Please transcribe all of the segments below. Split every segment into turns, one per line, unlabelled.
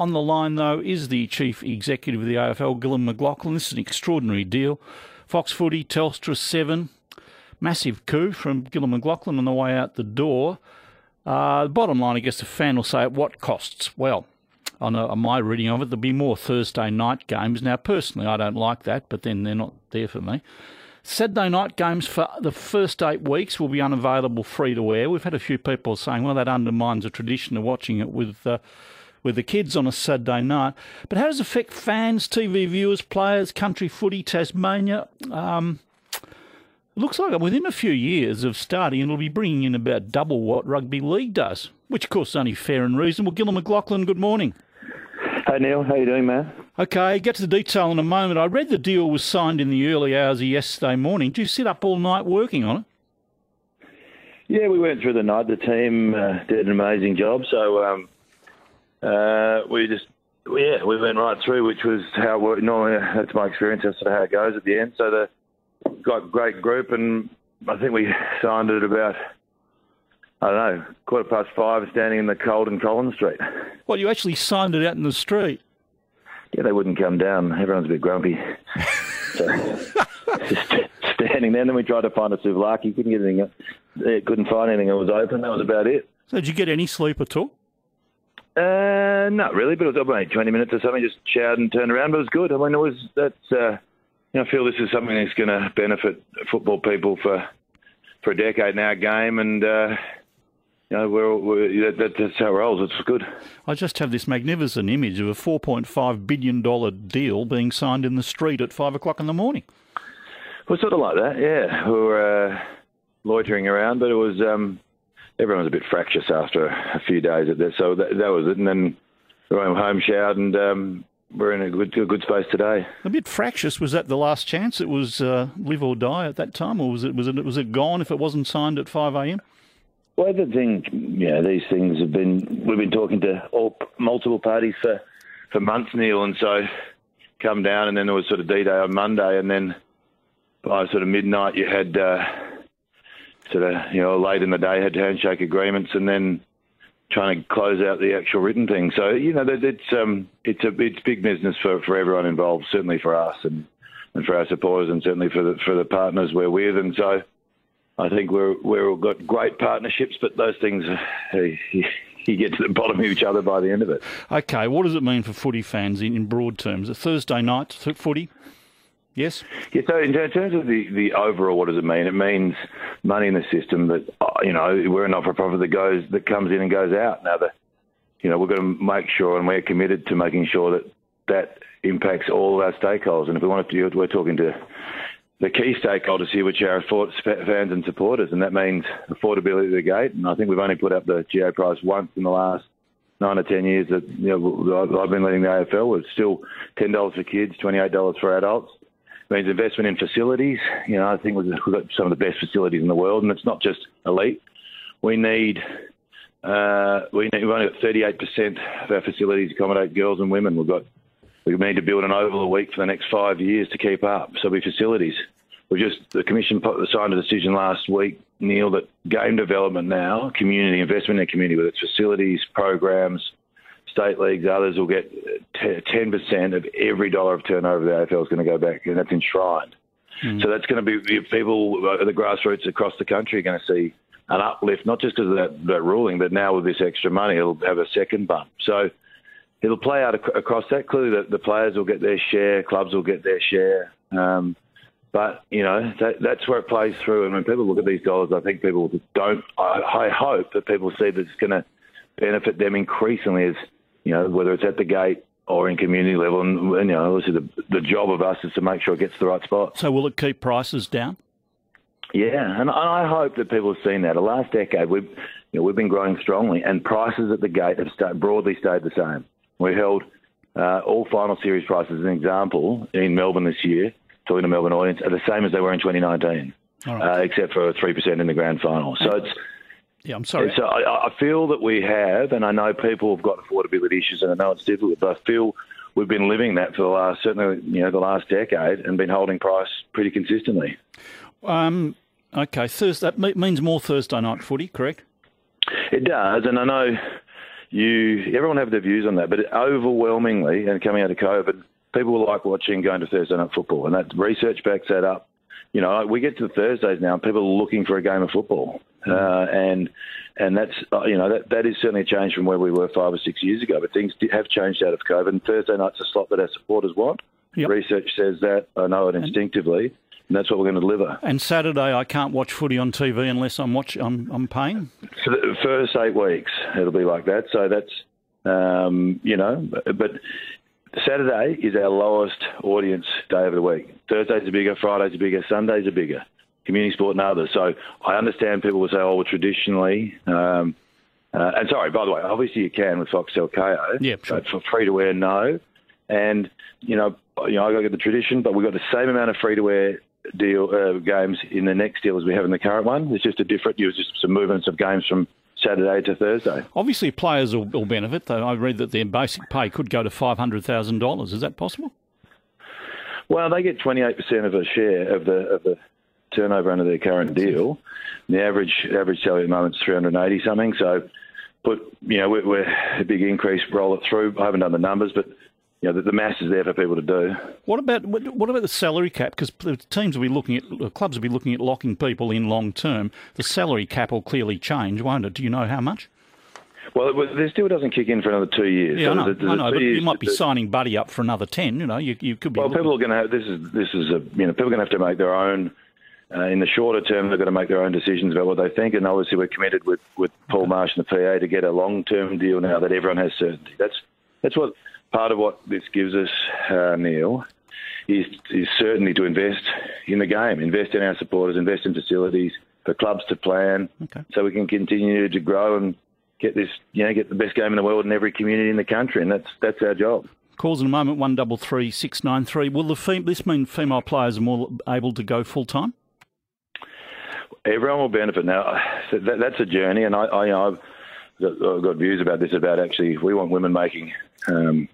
On the line, though, is the chief executive of the AFL, Gillon McLachlan. This is an extraordinary deal. Fox Footy, Telstra 7. Massive coup from Gillon McLachlan on the way out the door. Uh, the bottom line, I guess the fan will say, at what costs? Well, on, a, on my reading of it, there'll be more Thursday night games. Now, personally, I don't like that, but then they're not there for me. Saturday night games for the first eight weeks will be unavailable free to air. We've had a few people saying, well, that undermines the tradition of watching it with uh, with the kids on a Saturday night. But how does it affect fans, TV viewers, players, country footy, Tasmania? Um, it looks like within a few years of starting, it'll be bringing in about double what rugby league does, which of course is only fair and reasonable. Gillon McLachlan, good morning.
Hey Neil, how you doing, man?
Okay, get to the detail in a moment. I read the deal was signed in the early hours of yesterday morning. Did you sit up all night working on it?
Yeah, we went through the night. The team uh, did an amazing job. So um, uh, we just, yeah, we went right through, which was how it worked. Normally, that's my experience. That's sort of how it goes at the end. So the got a great group, and I think we signed it about I don't know, quarter past five, standing in the cold in Collins Street.
Well, you actually signed it out in the street.
Yeah, they wouldn't come down. Everyone's a bit grumpy. so, just standing there. And then we tried to find a souvlaki. Couldn't get anything. Couldn't find anything. It was open. That was about it.
So did you get any sleep at all?
Uh, not really, but it was about 20 minutes or something. Just showered and turned around, but it was good. I mean, it was that's. Uh, you know, I feel this is something that's going to benefit football people for for a decade now. Game and. Uh, you know, we're, we're, that, that's how it rolls. It's good.
I just have this magnificent image of a $4.5 billion deal being signed in the street at 5 o'clock in the morning.
Well, sort of like that, yeah. We were uh, loitering around, but it was um, everyone was a bit fractious after a few days at this. So that, that was it. And then we went home, showered, and um, we're in a good, a good space today.
A bit fractious. Was that the last chance? It was uh, live or die at that time, or was it was it was it gone if it wasn't signed at 5 a.m.?
Well, the thing, yeah, these things have been. We've been talking to all multiple parties for for months, Neil, and so come down, and then there was sort of D Day on Monday, and then by sort of midnight you had uh, sort of you know late in the day had handshake agreements, and then trying to close out the actual written thing. So you know that it's um it's a it's big business for for everyone involved, certainly for us and and for our supporters, and certainly for the for the partners we're with, and so. I think we're we're got great partnerships, but those things you get to the bottom of each other by the end of it.
Okay, what does it mean for footy fans in, in broad terms? A Thursday night footy, yes.
Yeah. So in terms of the, the overall, what does it mean? It means money in the system that uh, you know we're a not for profit that goes that comes in and goes out. Now the you know we're going to make sure, and we're committed to making sure that that impacts all of our stakeholders. And if we want to, do it, we're talking to the key stakeholders here, which are fans and supporters, and that means affordability of the gate. And I think we've only put up the GA price once in the last nine or ten years that you know, I've been leading the AFL. It's still ten dollars for kids, twenty eight dollars for adults. Means investment in facilities. You know, I think we've got some of the best facilities in the world, and it's not just elite. We need uh, we need, we've only got 38% of our facilities accommodate girls and women. We've got we need to build an oval a week for the next five years to keep up. So we facilities. We just the commission signed a decision last week, Neil, that game development now, community investment in community, whether it's facilities, programs, state leagues, others will get ten percent of every dollar of turnover the AFL is going to go back, and that's enshrined. Mm. So that's going to be people at the grassroots across the country are going to see an uplift, not just because of that, that ruling, but now with this extra money, it'll have a second bump. So it'll play out ac- across that. Clearly, the, the, players will get their share, clubs will get their share. Um, but you know that, that's where it plays through. And when people look at these dollars, I think people don't. I, I hope that people see that it's going to benefit them increasingly, as you know, whether it's at the gate or in community level. And, you know, obviously the the job of us is to make sure it gets to the right spot.
So will it keep prices down?
Yeah, and I hope that people have seen that. The last decade, we've you know, we've been growing strongly, and prices at the gate have stayed, broadly stayed the same. We held uh, all final series prices, as an example, in Melbourne this year, talking to Melbourne audience, are the same as they were in 2019, right. uh, except for 3% in the grand final. So it's.
Yeah, I'm sorry.
So I, I feel that we have, and I know people have got affordability issues, and I know it's difficult, but I feel we've been living that for the last certainly you know the last decade and been holding price pretty consistently.
Um, okay, Thursday that means more Thursday night footy, correct?
It does, and I know you everyone have their views on that, but overwhelmingly, and coming out of COVID, people like watching going to Thursday night football, and that research backs that up. You know, we get to the Thursdays now, and people are looking for a game of football. Uh, and and that's uh, you know that that is certainly a change from where we were five or six years ago. But things have changed out of COVID. And Thursday night's a slot that our supporters want. Yep. Research says that. I know it instinctively. And that's what we're going to deliver.
And Saturday, I can't watch footy on TV unless I'm watch. I'm, I'm paying.
For the first eight weeks, it'll be like that. So that's um, you know, but Saturday is our lowest audience day of the week. Thursdays are bigger, Fridays are bigger, Sundays are bigger. Community sport and others. So I understand people will say, "Oh, well, traditionally." Um, uh, and sorry, by the way, obviously you can with Foxtel Kayo.
Yeah, sure.
But for free to wear, no. And you know, you know, I got to get the tradition, but we've got the same amount of free to wear deal uh, games in the next deal as we have in the current one. It's just a different. It was just some movements of games from Saturday to Thursday.
Obviously, players will, will benefit. Though I read that their basic pay could go to five hundred thousand dollars. Is that possible?
Well, they get twenty eight percent of a share of the of the turnover under their current deal. The average average salary at the moment is three hundred eighty something. So, but you know, we're, we're a big increase. Roll it through. I haven't done the numbers, but you know, the, the mass is there for people to do.
What about what about the salary cap? Because the teams will be looking at clubs will be looking at locking people in long term. The salary cap will clearly change, won't it? Do you know how much?
Well, it still doesn't kick in for another two years.
Yeah, so I know, I know but you might be signing Buddy up for another ten. You know, you, you could be.
Well, looking... people are going to have this is this is a you know people are going to have to make their own. Uh, in the shorter term, they're going to make their own decisions about what they think, and obviously we're committed with, with Paul Marsh and the PA to get a long term deal now that everyone has certainty. That's that's what part of what this gives us, uh, Neil, is, is certainly to invest in the game, invest in our supporters, invest in facilities for clubs to plan, okay. so we can continue to grow and get this, you know, get the best game in the world in every community in the country, and that's that's our job.
Calls in a moment one double three six nine three. Will the fem- this mean female players are more able to go full time?
Everyone will benefit now. That, that's a journey, and I, I you know, I've got, I've got views about this. About actually, we want women making um,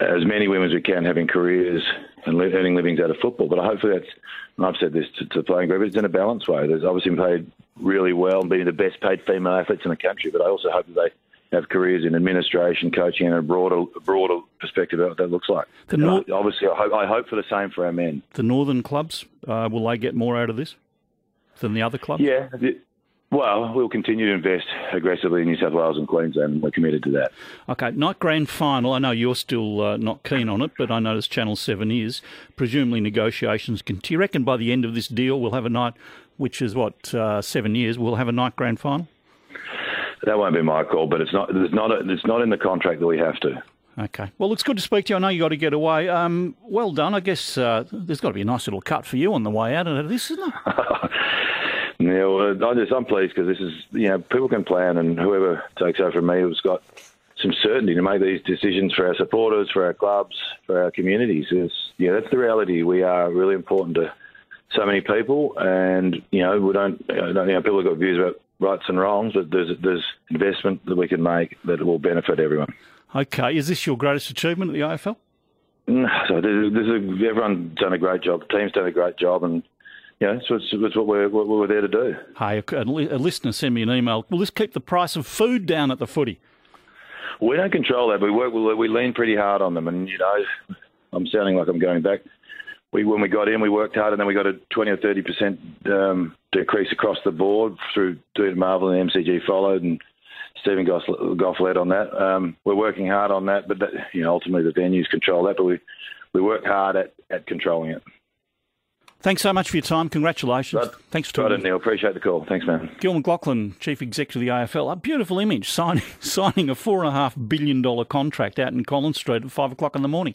as many women as we can having careers and earning livings out of football. But hopefully that's, and I've said this to, to playing group, it's in a balanced way. There's obviously been paid really well and being the best paid female athletes in the country, but I also hope that they have careers in administration, coaching, and a broader, broader perspective of what that looks like. Nor- obviously, I hope, I hope, for the same for our men.
The northern clubs, uh, will they get more out of this than the other clubs?
Yeah, well, we'll continue to invest aggressively in New South Wales and Queensland, we're committed to that.
Okay, night grand final. I know you're still uh, not keen on it, but I notice Channel 7 is. Presumably negotiations can. Do you reckon by the end of this deal we'll have a night, which is what, uh, seven years, we'll have a night grand final?
That won't be my call, but it's not, it's not, a, it's not in the contract that we have to.
Okay. Well, it's good to speak to you. I know you got to get away. Um, well done. I guess uh, there's got to be a nice little cut for you on the way out of this, isn't there?
Yeah, well, I just, I'm pleased because this is, you know, people can plan, and whoever takes over from me has got some certainty to make these decisions for our supporters, for our clubs, for our communities. Yeah, that's the reality. We are really important to so many people, and you know, we don't, you know, people have got views about rights and wrongs, but there's there's investment that we can make that will benefit everyone.
Okay, is this your greatest achievement at the AFL?
Mm, so there's a, everyone's done a great job. The team's done a great job, and yeah, so it's, it's what we're what we're there to do.
Hey, a, a listener sent me an email. Will this keep the price of food down at the footy?
We don't control that. We work. We lean pretty hard on them, and you know, I'm sounding like I'm going back. We when we got in, we worked hard, and then we got a 20 or 30 percent um, decrease across the board through doing Marvel and MCG followed, and Stephen Goff, Goff led on that. Um, we're working hard on that, but that, you know, ultimately the venues control that. But we we work hard at, at controlling it.
Thanks so much for your time. Congratulations. Right. Thanks for talking.
Right, Neil. Appreciate the call. Thanks, man.
Gil McLachlan, Chief Executive of the AFL. A beautiful image, signing, signing a $4.5 billion contract out in Collins Street at 5 o'clock in the morning.